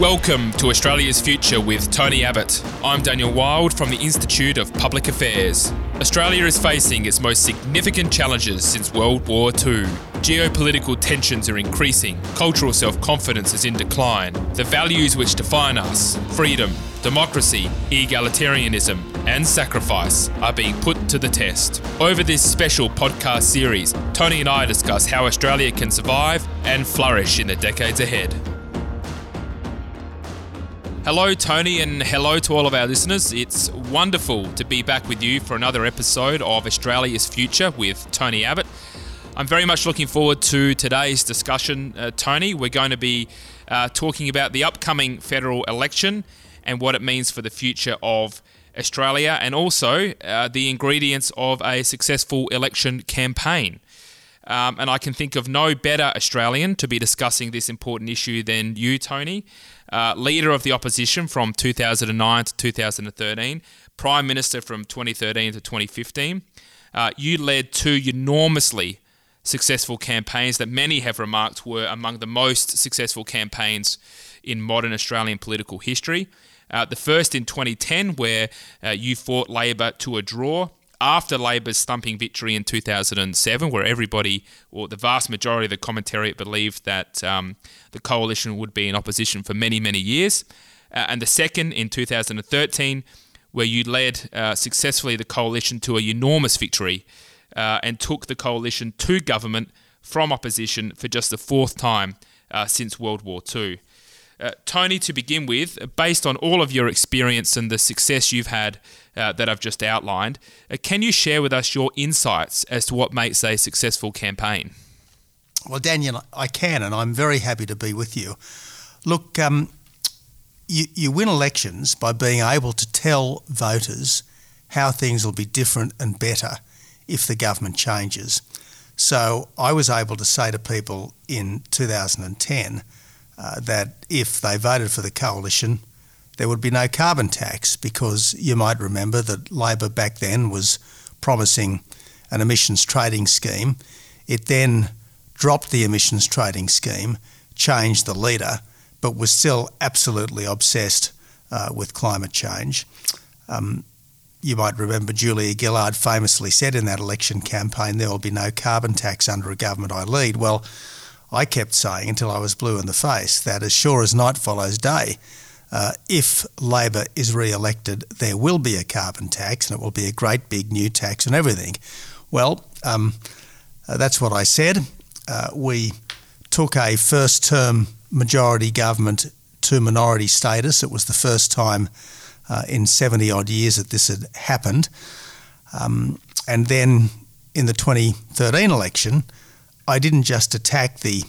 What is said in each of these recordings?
Welcome to Australia's Future with Tony Abbott. I'm Daniel Wild from the Institute of Public Affairs. Australia is facing its most significant challenges since World War II. Geopolitical tensions are increasing, cultural self confidence is in decline. The values which define us freedom, democracy, egalitarianism, and sacrifice are being put to the test. Over this special podcast series, Tony and I discuss how Australia can survive and flourish in the decades ahead. Hello, Tony, and hello to all of our listeners. It's wonderful to be back with you for another episode of Australia's Future with Tony Abbott. I'm very much looking forward to today's discussion, uh, Tony. We're going to be uh, talking about the upcoming federal election and what it means for the future of Australia and also uh, the ingredients of a successful election campaign. Um, and I can think of no better Australian to be discussing this important issue than you, Tony, uh, leader of the opposition from 2009 to 2013, Prime Minister from 2013 to 2015. Uh, you led two enormously successful campaigns that many have remarked were among the most successful campaigns in modern Australian political history. Uh, the first in 2010, where uh, you fought Labor to a draw after Labor's stumping victory in 2007, where everybody, or the vast majority of the commentariat, believed that um, the coalition would be in opposition for many, many years. Uh, and the second in 2013, where you led uh, successfully the coalition to a enormous victory uh, and took the coalition to government from opposition for just the fourth time uh, since World War II. Uh, Tony, to begin with, based on all of your experience and the success you've had uh, that I've just outlined, uh, can you share with us your insights as to what makes a successful campaign? Well, Daniel, I can, and I'm very happy to be with you. Look, um, you, you win elections by being able to tell voters how things will be different and better if the government changes. So I was able to say to people in 2010 uh, that if they voted for the coalition, there would be no carbon tax because you might remember that Labor back then was promising an emissions trading scheme. It then dropped the emissions trading scheme, changed the leader, but was still absolutely obsessed uh, with climate change. Um, you might remember Julia Gillard famously said in that election campaign, There will be no carbon tax under a government I lead. Well, I kept saying until I was blue in the face that as sure as night follows day, uh, if Labor is re elected, there will be a carbon tax and it will be a great big new tax on everything. Well, um, uh, that's what I said. Uh, we took a first term majority government to minority status. It was the first time uh, in 70 odd years that this had happened. Um, and then in the 2013 election, I didn't just attack the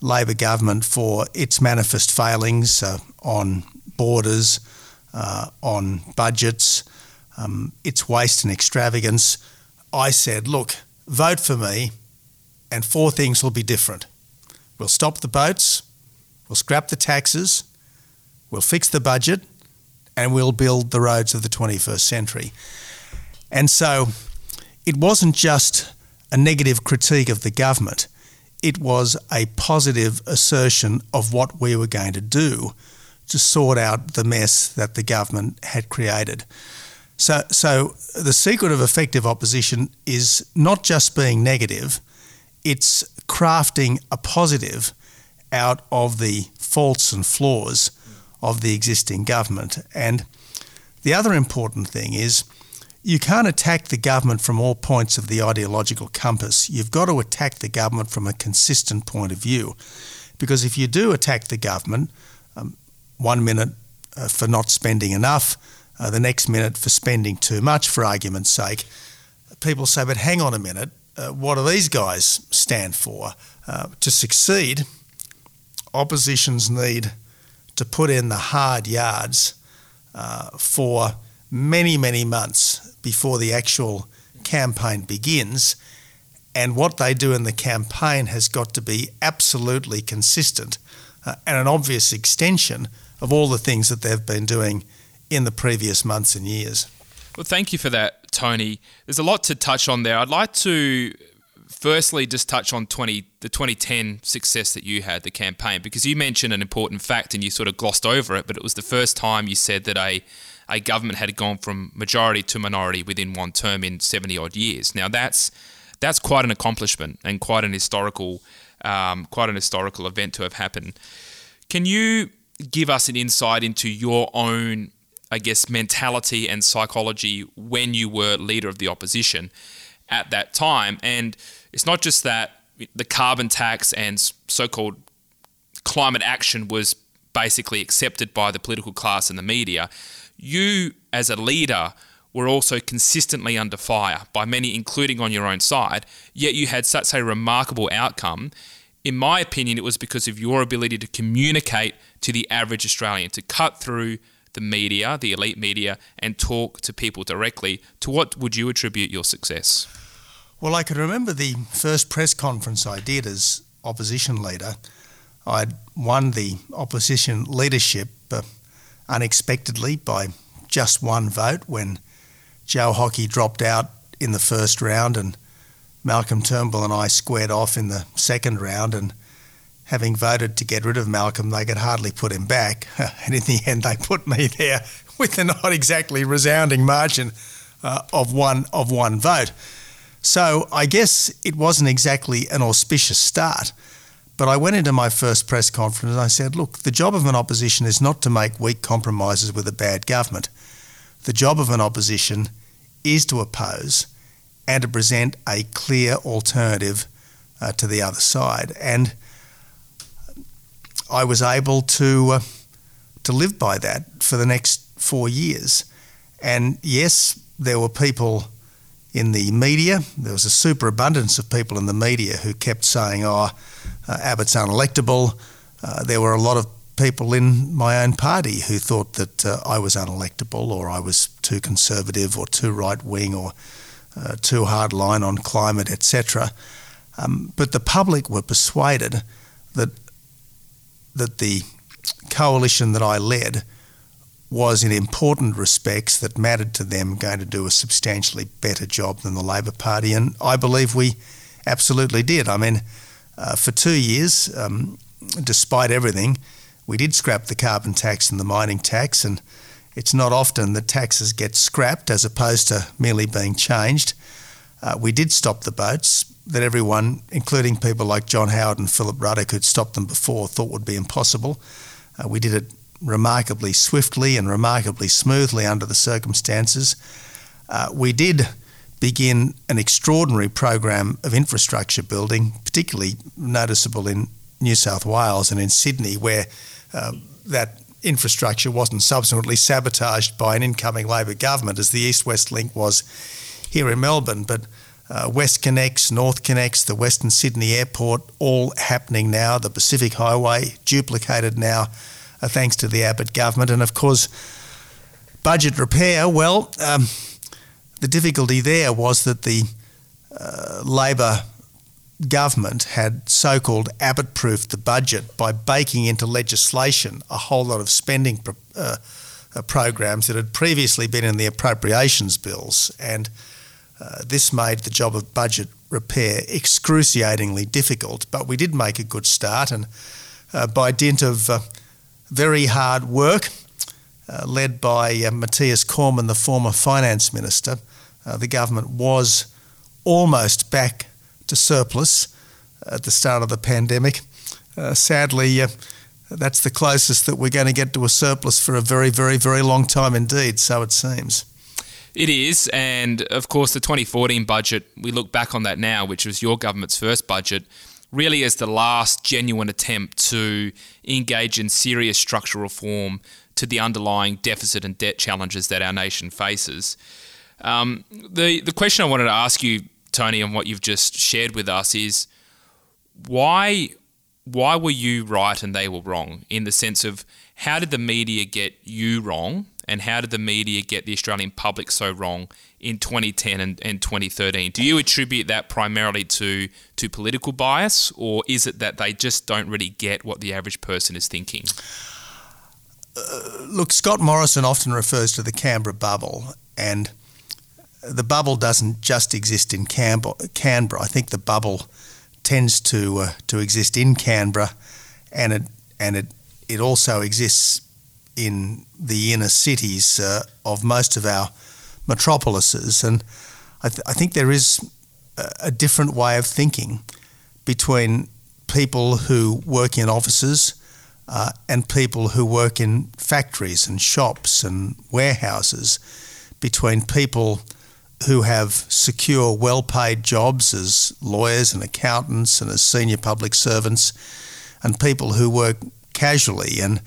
Labor government for its manifest failings uh, on borders, uh, on budgets, um, its waste and extravagance. I said, look, vote for me, and four things will be different. We'll stop the boats, we'll scrap the taxes, we'll fix the budget, and we'll build the roads of the 21st century. And so it wasn't just a negative critique of the government, it was a positive assertion of what we were going to do to sort out the mess that the government had created. So, so the secret of effective opposition is not just being negative, it's crafting a positive out of the faults and flaws of the existing government. And the other important thing is you can't attack the government from all points of the ideological compass. You've got to attack the government from a consistent point of view. Because if you do attack the government, one minute uh, for not spending enough, uh, the next minute for spending too much, for argument's sake, people say, but hang on a minute, uh, what do these guys stand for? Uh, to succeed, oppositions need to put in the hard yards uh, for many, many months before the actual campaign begins. And what they do in the campaign has got to be absolutely consistent uh, and an obvious extension of all the things that they've been doing in the previous months and years. Well, thank you for that, Tony. There's a lot to touch on there. I'd like to firstly, just touch on 20, the 2010 success that you had, the campaign, because you mentioned an important fact and you sort of glossed over it, but it was the first time you said that a, a government had gone from majority to minority within one term in 70 odd years. Now, that's, that's quite an accomplishment and quite an historical, um, quite an historical event to have happened. Can you give us an insight into your own, I guess, mentality and psychology when you were leader of the opposition at that time? And it's not just that the carbon tax and so called climate action was basically accepted by the political class and the media. You, as a leader, were also consistently under fire by many, including on your own side, yet you had such a remarkable outcome. In my opinion, it was because of your ability to communicate to the average Australian, to cut through the media, the elite media, and talk to people directly. To what would you attribute your success? Well, I can remember the first press conference I did as opposition leader. I'd won the opposition leadership uh, unexpectedly by just one vote when Joe Hockey dropped out in the first round and Malcolm Turnbull and I squared off in the second round and having voted to get rid of Malcolm, they could hardly put him back. And in the end, they put me there with a not exactly resounding margin uh, of one of one vote. So I guess it wasn't exactly an auspicious start. But I went into my first press conference and I said, look, the job of an opposition is not to make weak compromises with a bad government. The job of an opposition is to oppose and to present a clear alternative uh, to the other side. And I was able to uh, to live by that for the next four years. And yes, there were people in the media. There was a superabundance of people in the media who kept saying, oh, uh, Abbott's unelectable. Uh, there were a lot of people in my own party who thought that uh, I was unelectable or I was too conservative or too right wing or uh, too hard line on climate, etc. Um, but the public were persuaded that that the coalition that I led was in important respects that mattered to them going to do a substantially better job than the Labor Party. And I believe we absolutely did. I mean, uh, for two years, um, despite everything, we did scrap the carbon tax and the mining tax. And it's not often that taxes get scrapped as opposed to merely being changed. Uh, we did stop the boats that everyone, including people like John Howard and Philip Ruddock, who'd stopped them before, thought would be impossible. Uh, we did it remarkably swiftly and remarkably smoothly under the circumstances. Uh, we did begin an extraordinary program of infrastructure building, particularly noticeable in New South Wales and in Sydney, where uh, that infrastructure wasn't subsequently sabotaged by an incoming Labor government, as the East West Link was here in Melbourne. But uh, Connects, NorthConnex, the Western Sydney Airport, all happening now. The Pacific Highway duplicated now uh, thanks to the Abbott government. And of course, budget repair, well, um, the difficulty there was that the uh, Labor government had so called Abbott proofed the budget by baking into legislation a whole lot of spending pro- uh, uh, programs that had previously been in the appropriations bills. And uh, this made the job of budget repair excruciatingly difficult. But we did make a good start, and uh, by dint of uh, very hard work, uh, led by Mathias Cormann, the former finance minister. The government was almost back to surplus at the start of the pandemic. Uh, sadly, uh, that's the closest that we're going to get to a surplus for a very, very, very long time indeed, so it seems. It is, and of course, the 2014 budget, we look back on that now, which was your government's first budget really as the last genuine attempt to engage in serious structural reform to the underlying deficit and debt challenges that our nation faces. Um, the the question I wanted to ask you, Tony, and what you've just shared with us is why why were you right and they were wrong in the sense of how did the media get you wrong and how did the media get the Australian public so wrong in 2010 and, and 2013? Do you attribute that primarily to to political bias, or is it that they just don't really get what the average person is thinking? Uh, look, Scott Morrison often refers to the Canberra bubble, and the bubble doesn't just exist in Canberra. I think the bubble tends to uh, to exist in Canberra, and it and it it also exists in the inner cities uh, of most of our metropolises. And I, th- I think there is a, different way of thinking between people who work in offices uh, and people who work in factories and shops and warehouses, between people who have secure, well paid jobs as lawyers and accountants and as senior public servants, and people who work casually and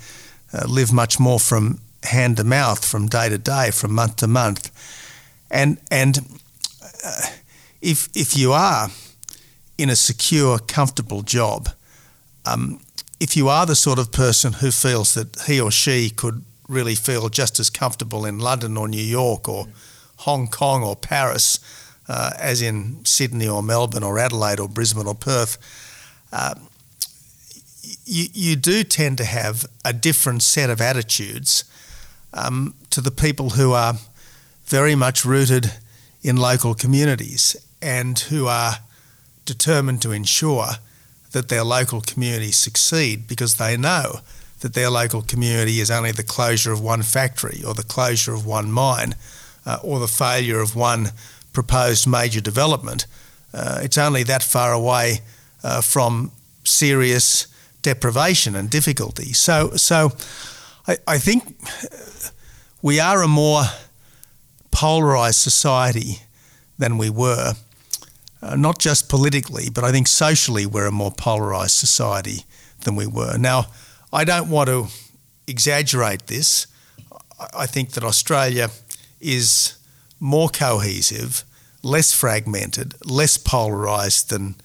uh, live much more from hand to mouth, from day to day, from month to month. And, and uh, if, if you are in a secure, comfortable job, um, if you are the sort of person who feels that he or she could really feel just as comfortable in London or New York or Hong Kong or Paris uh, as in Sydney or Melbourne or Adelaide or Brisbane or Perth, uh, you, you do tend to have a different set of attitudes um, to the people who are very much rooted in local communities and who are determined to ensure that their local communities succeed because they know that their local community is only the closure of one factory or the closure of one mine uh, or the failure of one proposed major development. Uh, it's only that far away uh, from serious deprivation and difficulty. So, so I, I think we are a more polarised society than we were, uh, not just politically, but I think socially we're a more polarised society than we were. Now, I don't want to exaggerate this. I think that Australia is more cohesive, less fragmented, less polarised than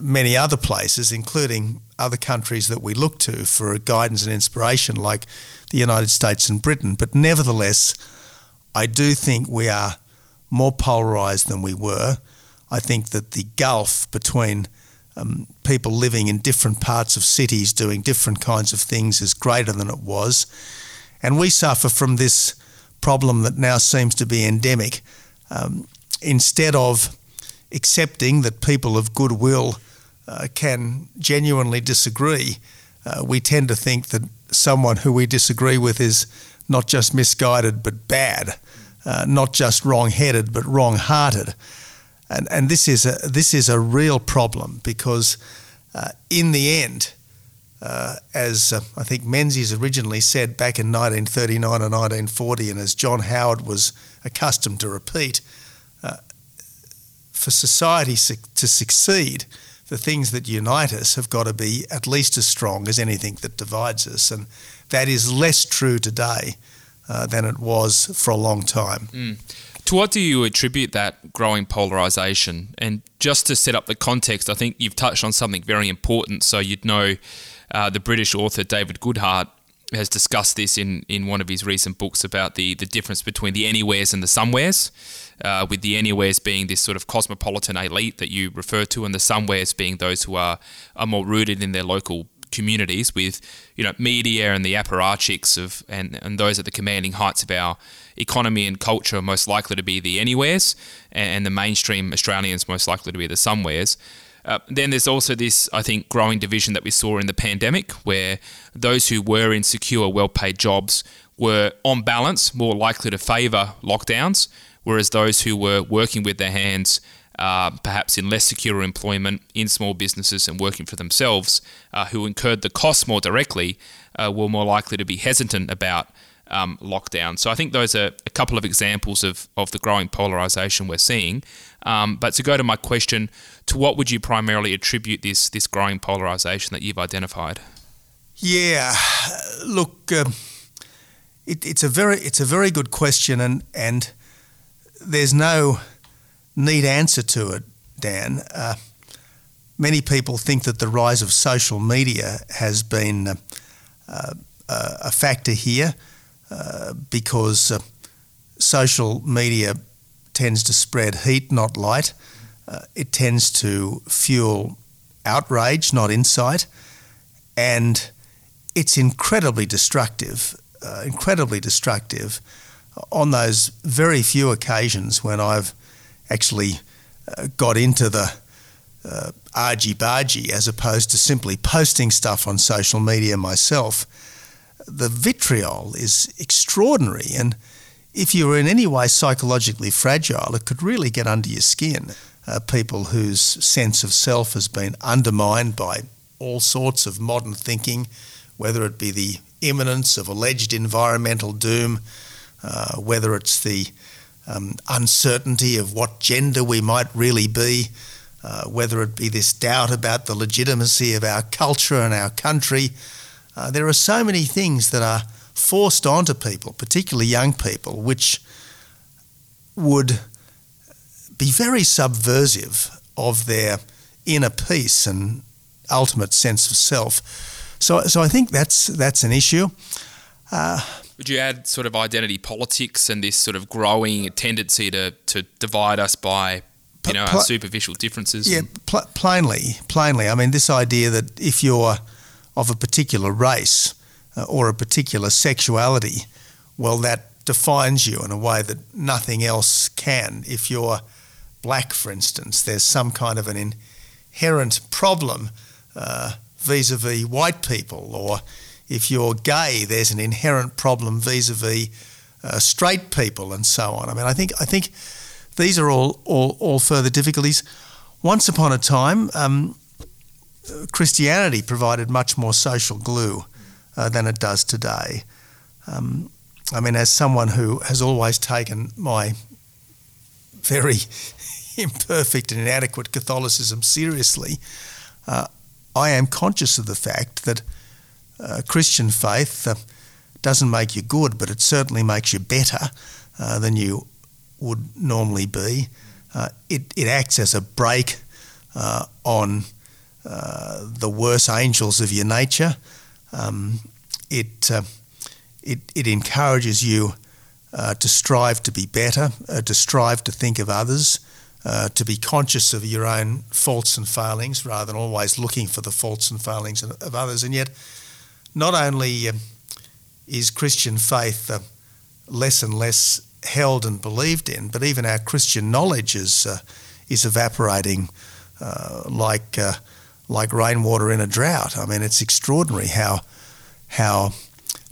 many other places, including other countries that we look to for guidance and inspiration, like the United States and Britain. But nevertheless, I do think we are more polarised than we were. I think that the gulf between um, people living in different parts of cities doing different kinds of things is greater than it was. And we suffer from this problem that now seems to be endemic. Um, instead of accepting that people of goodwill uh, can genuinely disagree, uh, we tend to think that someone who we disagree with is not just misguided but bad, uh, not just wrong-headed but wrong-hearted, and and this is a this is a real problem because uh, in the end. Uh, as uh, I think Menzies originally said back in 1939 and 1940, and as John Howard was accustomed to repeat, for society su- to succeed, the things that unite us have got to be at least as strong as anything that divides us. And that is less true today uh, than it was for a long time. Mm. To what do you attribute that growing polarisation? And just to set up the context, I think you've touched on something very important. So you'd know uh, the British author David Goodhart has discussed this in, in one of his recent books about the, the difference between the anywheres and the somewheres, uh, with the anywheres being this sort of cosmopolitan elite that you refer to, and the somewheres being those who are, are more rooted in their local communities, with you know media and the apparatchiks of and, and those at the commanding heights of our economy and culture are most likely to be the anywheres, and the mainstream Australians most likely to be the somewheres. Uh, then there's also this, I think, growing division that we saw in the pandemic, where those who were in secure, well paid jobs were, on balance, more likely to favour lockdowns, whereas those who were working with their hands, uh, perhaps in less secure employment, in small businesses, and working for themselves, uh, who incurred the costs more directly, uh, were more likely to be hesitant about um, lockdown. So I think those are a couple of examples of, of the growing polarisation we're seeing. Um, but to go to my question, to what would you primarily attribute this this growing polarisation that you've identified? Yeah, look, um, it, it's a very it's a very good question, and and there's no neat answer to it, Dan. Uh, many people think that the rise of social media has been uh, uh, a factor here because uh, social media tends to spread heat, not light. Uh, it tends to fuel outrage, not insight. And it's incredibly destructive, uh, incredibly destructive on those very few occasions when I've actually uh, got into the uh, argy bargy as opposed to simply posting stuff on social media myself, the vitriol is extraordinary. And if you're in any way psychologically fragile, it could really get under your skin. Uh, people whose sense of self has been undermined by all sorts of modern thinking, whether it be the imminence of alleged environmental doom, uh, whether it's the um, uncertainty of what gender we might really be, uh, whether it be this doubt about the legitimacy of our culture and our country. Uh, there are so many things that are forced onto people, particularly young people, which would be very subversive of their inner peace and ultimate sense of self. So, so I think that's that's an issue. Uh, would you add sort of identity politics and this sort of growing tendency to, to divide us by you know, pl- our superficial differences. Yeah, pl- plainly, plainly. I mean, this idea that if you're of a particular race uh, or a particular sexuality, well, that defines you in a way that nothing else can. If you're black, for instance, there's some kind of an inherent problem uh, vis-a-vis white people, or if you're gay, there's an inherent problem vis-a-vis uh, straight people, and so on. I mean, I think I think these are all, all, all further difficulties. Once upon a time, um, Christianity provided much more social glue uh, than it does today. Um, I mean, as someone who has always taken my very imperfect and inadequate Catholicism seriously, uh, I am conscious of the fact that uh, Christian faith uh, doesn't make you good, but it certainly makes you better uh, than you would normally be. Uh, it, it acts as a brake uh, on uh, the worse angels of your nature. Um, it, uh, it, it encourages you uh, to strive to be better, uh, to strive to think of others, to be conscious of your own faults and failings rather than always looking for the faults and failings of others. And yet, not only is Christian faith less and less held and believed in, but even our Christian knowledge is uh, is evaporating uh, like uh, like rainwater in a drought. I mean, it's extraordinary how how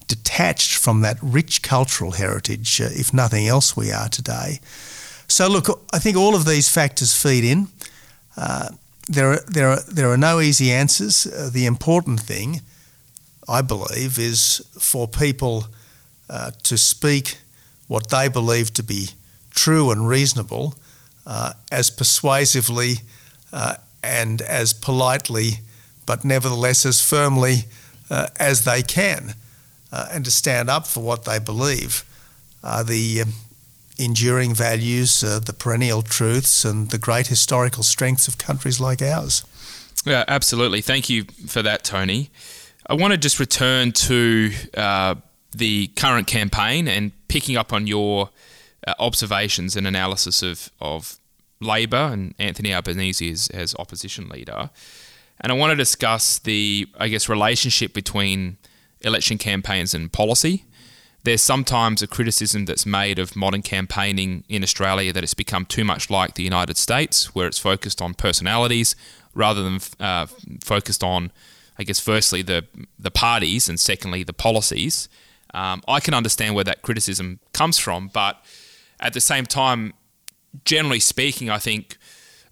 detached from that rich cultural heritage, uh, if nothing else, we are today. So, look, I think all of these factors feed in. Uh, there, are, there, are, there are no easy answers. Uh, the important thing, I believe, is for people to speak what they believe to be true and reasonable uh, as persuasively uh, and as politely, but nevertheless as firmly uh, as they can, uh, and to stand up for what they believe are the um, enduring values, uh, the perennial truths, and the great historical strengths of countries like ours. Yeah, absolutely. Thank you for that, Tony. I want to just return to uh, the current campaign and picking up on your uh, observations and analysis of, of Labor and Anthony Albanese as, as opposition leader. And I want to discuss the, I guess, relationship between election campaigns and policy. There's sometimes a criticism that's made of modern campaigning in Australia that it's become too much like the United States, where it's focused on personalities rather than uh, focused on, I guess, firstly the the parties and secondly the policies. Um, I can understand where that criticism comes from, but at the same time, generally speaking, I think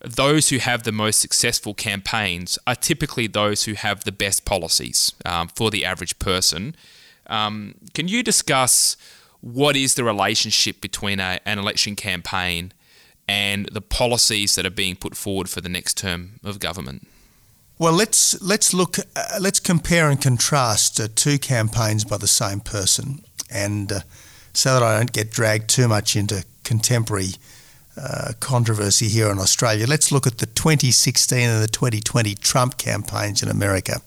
those who have the most successful campaigns are typically those who have the best policies um, for the average person. Um, can you discuss what is the relationship between a, an election campaign and the policies that are being put forward for the next term of government? Well, let's let's look. Uh, let's compare and contrast uh, two campaigns by the same person, and uh, so that I don't get dragged too much into contemporary uh, controversy here in Australia. Let's look at the 2016 and the 2020 Trump campaigns in America.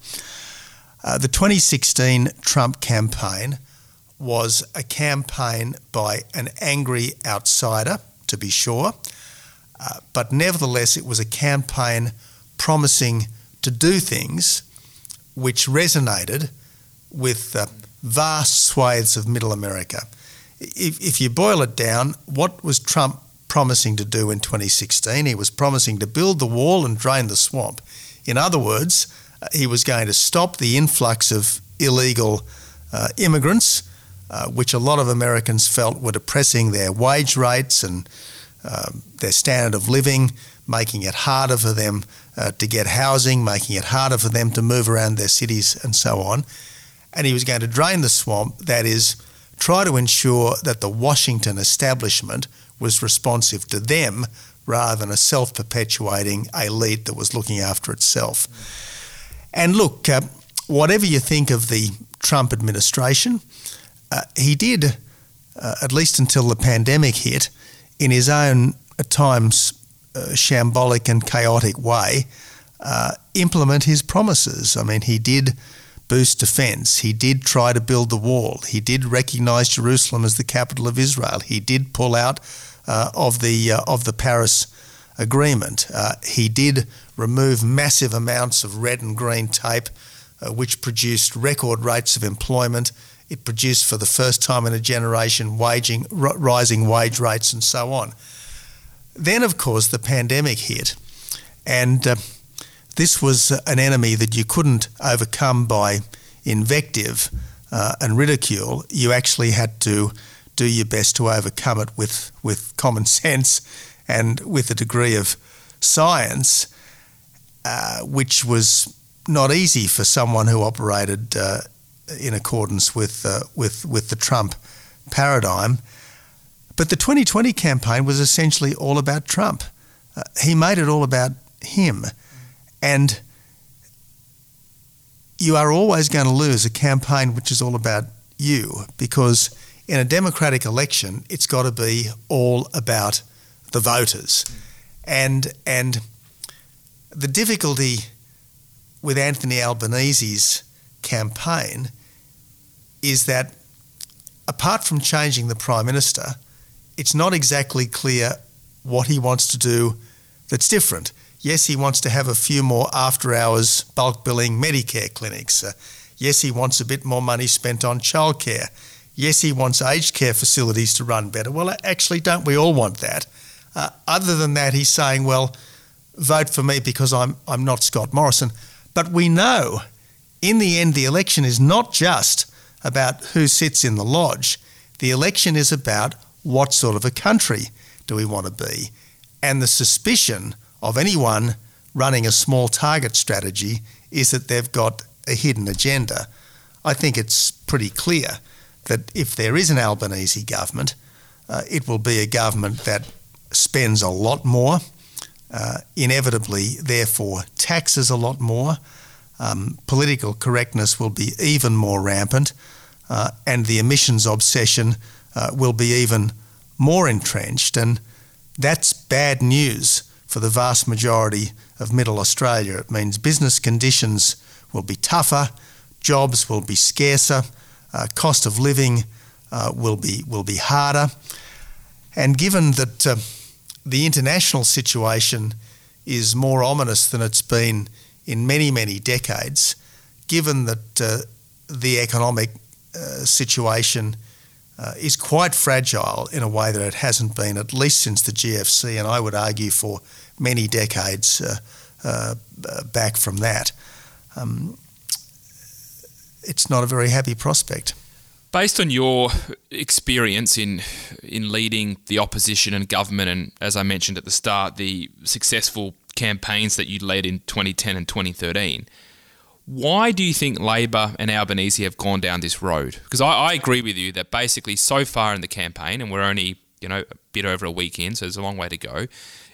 Uh, the 2016 Trump campaign was a campaign by an angry outsider, to be sure, uh, but nevertheless, it was a campaign promising to do things which resonated with uh, vast swathes of middle America. if, if you boil it down, what was Trump promising to do in 2016? He was promising to build the wall and drain the swamp. In other words, uh, he was going to stop the influx of illegal uh, immigrants, uh, which a lot of Americans felt were depressing their wage rates and um, their standard of living, making it harder for them uh, to get housing, making it harder for them to move around their cities and so on. And he was going to drain the swamp, that is, try to ensure that the Washington establishment was responsive to them rather than a self perpetuating elite that was looking after itself. And look, uh, whatever you think of the Trump administration, uh, he did, uh, at least until the pandemic hit, in his own at times uh, shambolic and chaotic way, uh, implement his promises. I mean, he did boost defence. He did try to build the wall. He did recognise Jerusalem as the capital of Israel. He did pull out of the uh, of the Paris Agreement. Uh, he did remove massive amounts of red and green tape, uh, which produced record rates of employment. It produced, for the first time in a generation, waging, r- rising wage rates and so on. Then, of course, the pandemic hit, and uh, this was an enemy that you couldn't overcome by invective uh, and ridicule. You actually had to do your best to overcome it with, with common sense and with a degree of science, uh, which was not easy for someone who operated uh, in accordance with, uh, with, with the Trump paradigm. But the 2020 campaign was essentially all about Trump. Uh, he made it all about him. And you are always going to lose a campaign which is all about you because in a democratic election, it's got to be all about the voters. And, and the difficulty with Anthony Albanese's campaign is that apart from changing the Prime Minister, it's not exactly clear what he wants to do that's different. Yes, he wants to have a few more after hours bulk billing Medicare clinics. Uh, yes, he wants a bit more money spent on childcare. Yes, he wants aged care facilities to run better. Well, actually, don't we all want that? Uh, other than that, he's saying, well, vote for me because I'm, I'm not Scott Morrison. But we know in the end, the election is not just about who sits in the lodge, the election is about what sort of a country do we want to be. And the suspicion of anyone running a small target strategy is that they've got a hidden agenda. I think it's pretty clear that if there is an Albanese government, uh, it will be a government that spends a lot more, uh, inevitably, therefore, taxes a lot more. Um, political correctness will be even more rampant, uh, and the emissions obsession uh, will be even more entrenched. And that's bad news for the vast majority of middle Australia. It means business conditions will be tougher, jobs will be scarcer, uh, cost of living uh, will be will be harder, and given that uh, the international situation is more ominous than it's been in many many decades, given that uh, the economic uh, situation uh, is quite fragile in a way that it hasn't been, at least since the GFC, and I would argue for many decades back from that. Um, it's not a very happy prospect. Based on your experience in in leading the opposition and government, and as I mentioned at the start, the successful campaigns that you led in 2010 and 2013, why do you think Labor and Albanese have gone down this road? Because I, I, agree with you that basically so far in the campaign, and we're only you know a bit over a week in, so there's a long way to go.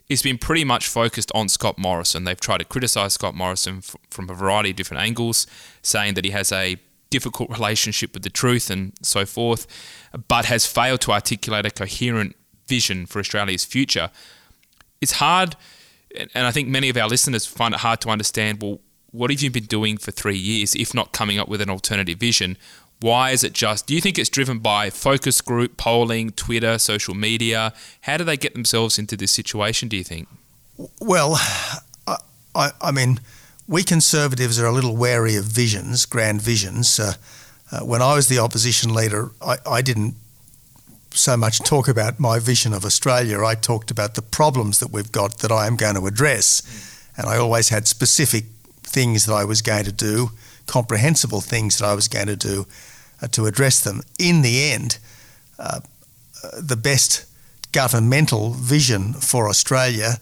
It's been pretty much focused on Scott Morrison. They've tried to criticise Scott Morrison f- from a variety of different angles, saying that he has a difficult relationship with the truth and so forth, but has failed to articulate a coherent vision for Australia's future. It's hard, and I think many of our listeners find it hard to understand. Well, what have you been doing for three years, if not coming up with an alternative vision? Why is it just? Do you think it's driven by focus group, polling, Twitter, social media? How do they get themselves into this situation, do you think? Well, I, I, I mean, we conservatives are a little wary of visions, grand visions. Uh, uh, when I was the opposition leader, I, I didn't so much talk about my vision of Australia. I talked about the problems that we've got that I am going to address. And I always had specific things that I was going to do, comprehensible things that I was going to do uh, to address them. In the end, uh, the best governmental vision for Australia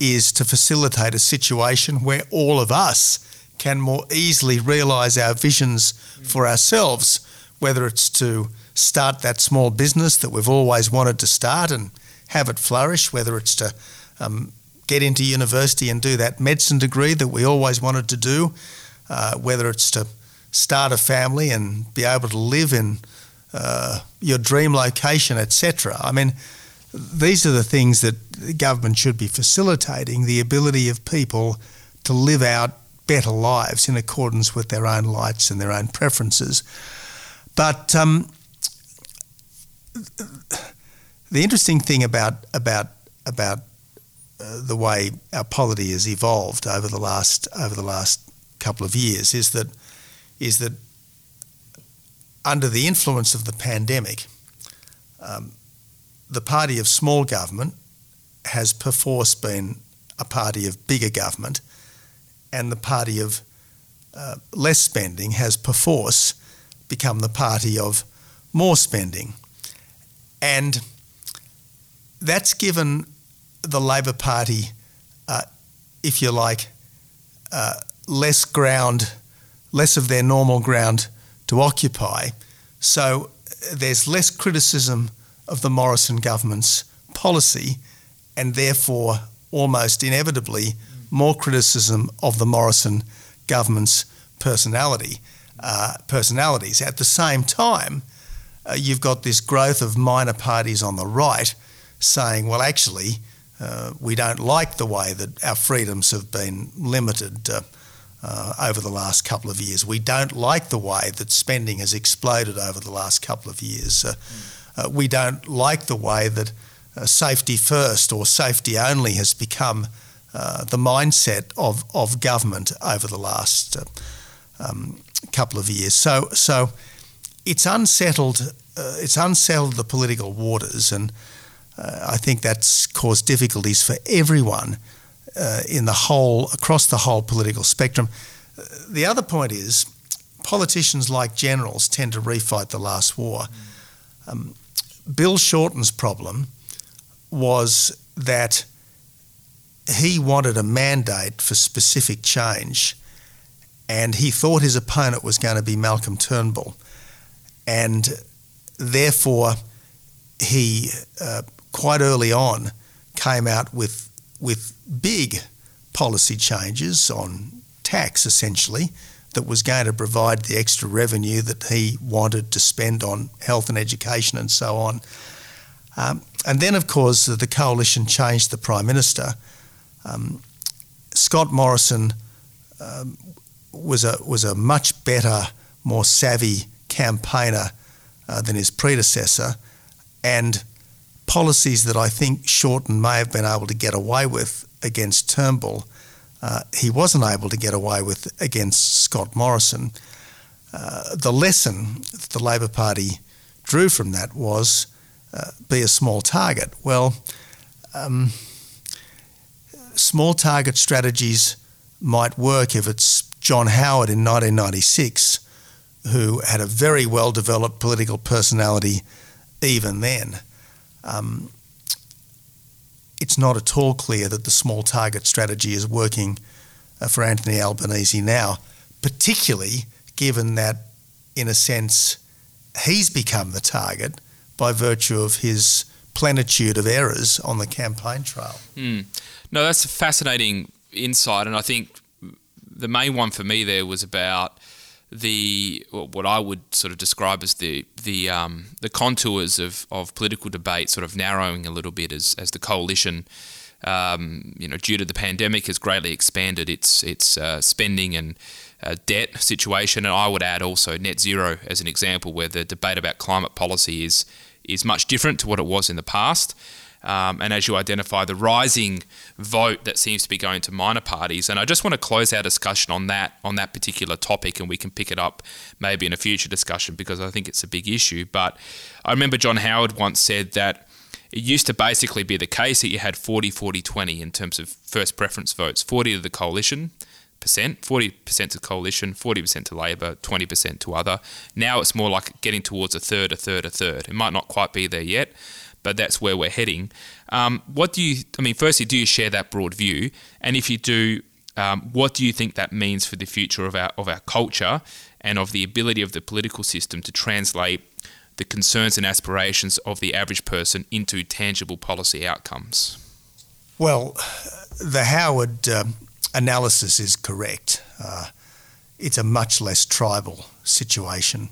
is to facilitate a situation where all of us can more easily realise our visions for ourselves, whether it's to start that small business that we've always wanted to start and have it flourish, whether it's to um, get into university and do that medicine degree that we always wanted to do, uh, whether it's to start a family and be able to live in uh, your dream location, etc. I mean, these are the things that the government should be facilitating the ability of people to live out better lives in accordance with their own lights and their own preferences. But um, the interesting thing about about about uh, the way our polity has evolved over the last over the last couple of years is that is that under the influence of the pandemic, um, the party of small government has perforce been a party of bigger government, and the party of uh, less spending has perforce become the party of more spending. And that's given the Labor Party, uh, if you like, uh, less ground, less of their normal ground to occupy. So there's less criticism of the Morrison government's policy and therefore almost inevitably more criticism of the Morrison government's personality uh, personalities. At the same time, uh, you've got this growth of minor parties on the right saying, well, actually, uh, we don't like the way that our freedoms have been limited uh, uh, over the last couple of years. We don't like the way that spending has exploded over the last couple of years. Mm. we don't like the way that safety first or safety only has become uh, the mindset of, of government over the last uh, um, couple of years. So, so it's unsettled. Uh, it's unsettled the political waters, and uh, I think that's caused difficulties for everyone uh, in the whole across the whole political spectrum. The other point is, politicians like generals tend to refight the last war. Um, Bill Shorten's problem was that he wanted a mandate for specific change, and he thought his opponent was going to be Malcolm Turnbull, and therefore he uh, quite early on came out with with big policy changes on tax, essentially, that was going to provide the extra revenue that he wanted to spend on health and education and so on. Um, and then, of course, the coalition changed the prime minister um, Scott Morrison um, was a was a much better, more savvy campaigner uh, than his predecessor, and policies that I think Shorten may have been able to get away with against Turnbull, uh, he wasn't able to get away with against Scott Morrison. Uh, the lesson that the Labor Party drew from that was uh, be a small target. Well. Um, small target strategies might work if it's John Howard in 1996, who had a very well developed political personality even then. Um, it's not at all clear that the small target strategy is working uh, for Anthony Albanese now, particularly given that, in a sense, he's become the target by virtue of his plenitude of errors on the campaign trail. Mm. No, that's a fascinating insight, and I think the main one for me there was about the what I would sort of describe as the the um, the contours of, of political debate sort of narrowing a little bit as as the coalition. Um, you know, due to the pandemic, has greatly expanded its its uh, spending and uh, debt situation, and I would add also net zero as an example, where the debate about climate policy is is much different to what it was in the past. Um, and as you identify, the rising vote that seems to be going to minor parties. And I just want to close our discussion on that on that particular topic, and we can pick it up maybe in a future discussion because I think it's a big issue. But I remember John Howard once said that it used to basically be the case that you had 40, 40, 20 in terms of first preference votes 40 to the coalition percent, 40% to coalition, 40% to Labor, 20% to other. Now it's more like getting towards a third, a third, a third. It might not quite be there yet, but that's where we're heading. Um, what do you, I mean, firstly, do you share that broad view? And if you do, um, what do you think that means for the future of our, of our culture and of the ability of the political system to translate the concerns and aspirations of the average person into tangible policy outcomes? Well, the Howard um, analysis is correct. Uh, it's a much less tribal situation,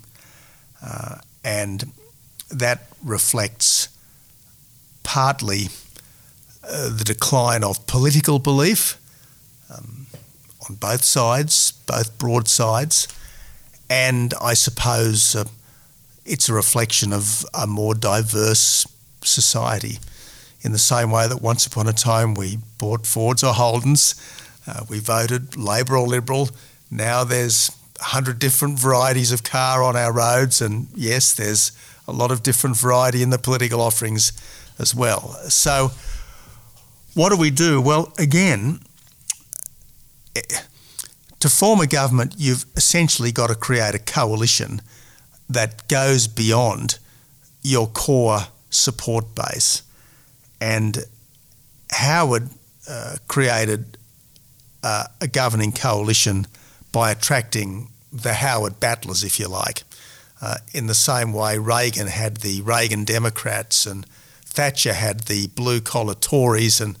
uh, and that reflects partly uh, the decline of political belief um, on both sides, both broad sides, and I suppose uh, it's a reflection of a more diverse society. In the same way that once upon a time we bought Fords or Holdens, uh, we voted Labor or Liberal. Now there's 100 different varieties of car on our roads, and yes, there's a lot of different variety in the political offerings as well. So, what do we do? Well, again, to form a government, you've essentially got to create a coalition that goes beyond your core support base. And Howard uh, created uh, a governing coalition by attracting the Howard battlers, if you like. Uh, in the same way, Reagan had the Reagan Democrats and Thatcher had the blue collar Tories, and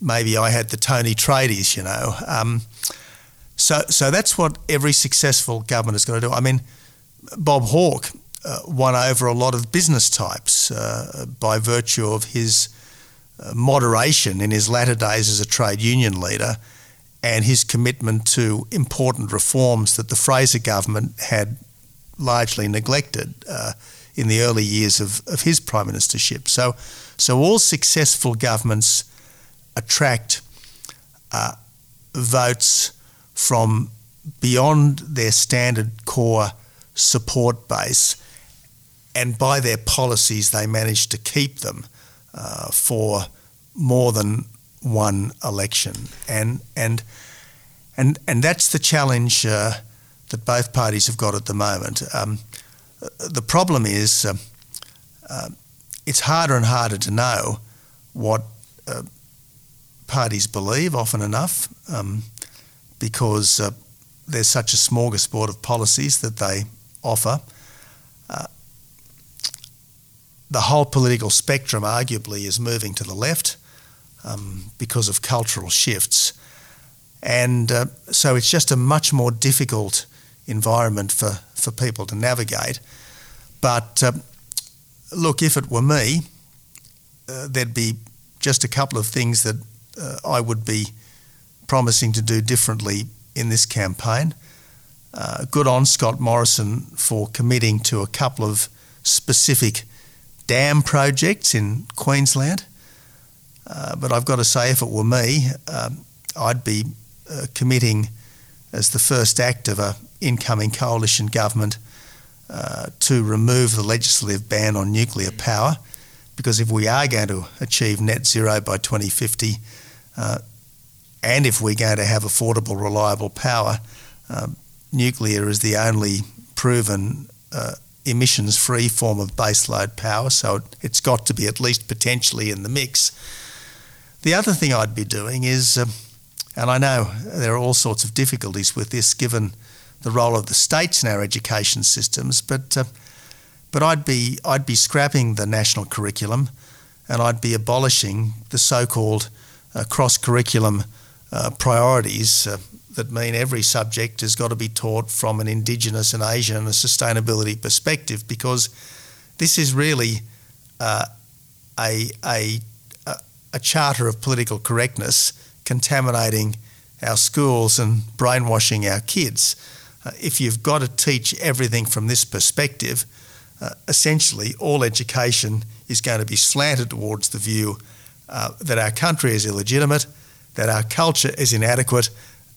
maybe I had the Tony Tradies, you know. Um, so, so that's what every successful government is going to do. I mean, Bob Hawke uh, won over a lot of business types uh, by virtue of his uh, moderation in his latter days as a trade union leader and his commitment to important reforms that the Fraser government had largely neglected uh, in the early years of, of his prime ministership. So, so all successful governments attract uh, votes from beyond their standard core support base, and by their policies, they manage to keep them uh, for more than one election, and and and and that's the challenge uh, that both parties have got at the moment. Um, the problem is uh, uh it's harder and harder to know what uh, parties believe often enough um, because uh, there's such a smorgasbord of policies that they offer. Uh, the whole political spectrum, arguably, is moving to the left um, because of cultural shifts. And uh, so it's just a much more difficult environment for, for people to navigate. But uh, look, if it were me, uh, there'd be just a couple of things that uh, I would be promising to do differently in this campaign. Uh, good on Scott Morrison for committing to a couple of specific dam projects in Queensland. Uh, but I've got to say, if it were me, um, I'd be uh, committing as the first act of a incoming coalition government uh, to remove the legislative ban on nuclear power. Because if we are going to achieve net zero by 2050, uh, and if we're going to have affordable, reliable power, um, nuclear is the only proven uh, emissions free form of baseload power, so it's got to be at least potentially in the mix. The other thing I'd be doing is, um, and I know there are all sorts of difficulties with this given the role of the states in our education systems, but uh, but I'd be I'd be scrapping the national curriculum, and I'd be abolishing the so-called uh, cross curriculum uh, priorities uh, that mean every subject has got to be taught from an Indigenous and Asian and a sustainability perspective because this is really uh, a, a, a charter of political correctness contaminating our schools and brainwashing our kids. Uh, if you've got to teach everything from this perspective, uh, essentially all education is going to be slanted towards the view uh, that our country is illegitimate, that our culture is inadequate,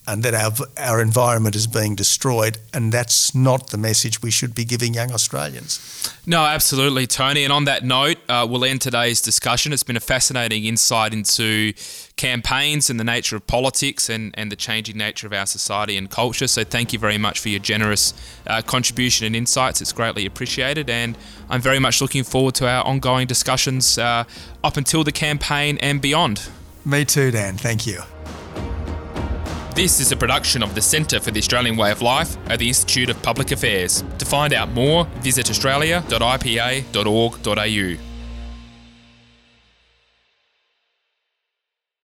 and that our, our environment is being destroyed. And that's not the message we should be giving young Australians. No, absolutely, Tony. And on that note, uh, we'll end today's discussion. It's been a fascinating insight into campaigns and the nature of politics and, and the changing nature of our society and culture. So thank you very much for your generous uh, contribution and insights. It's greatly appreciated. And I'm very much looking forward to our ongoing discussions uh, up until the campaign and beyond. Me too, Dan. Thank you. This is a production of the Centre for the Australian Way of Life at the Institute of Public Affairs. To find out more, visit australia.ipa.org.au.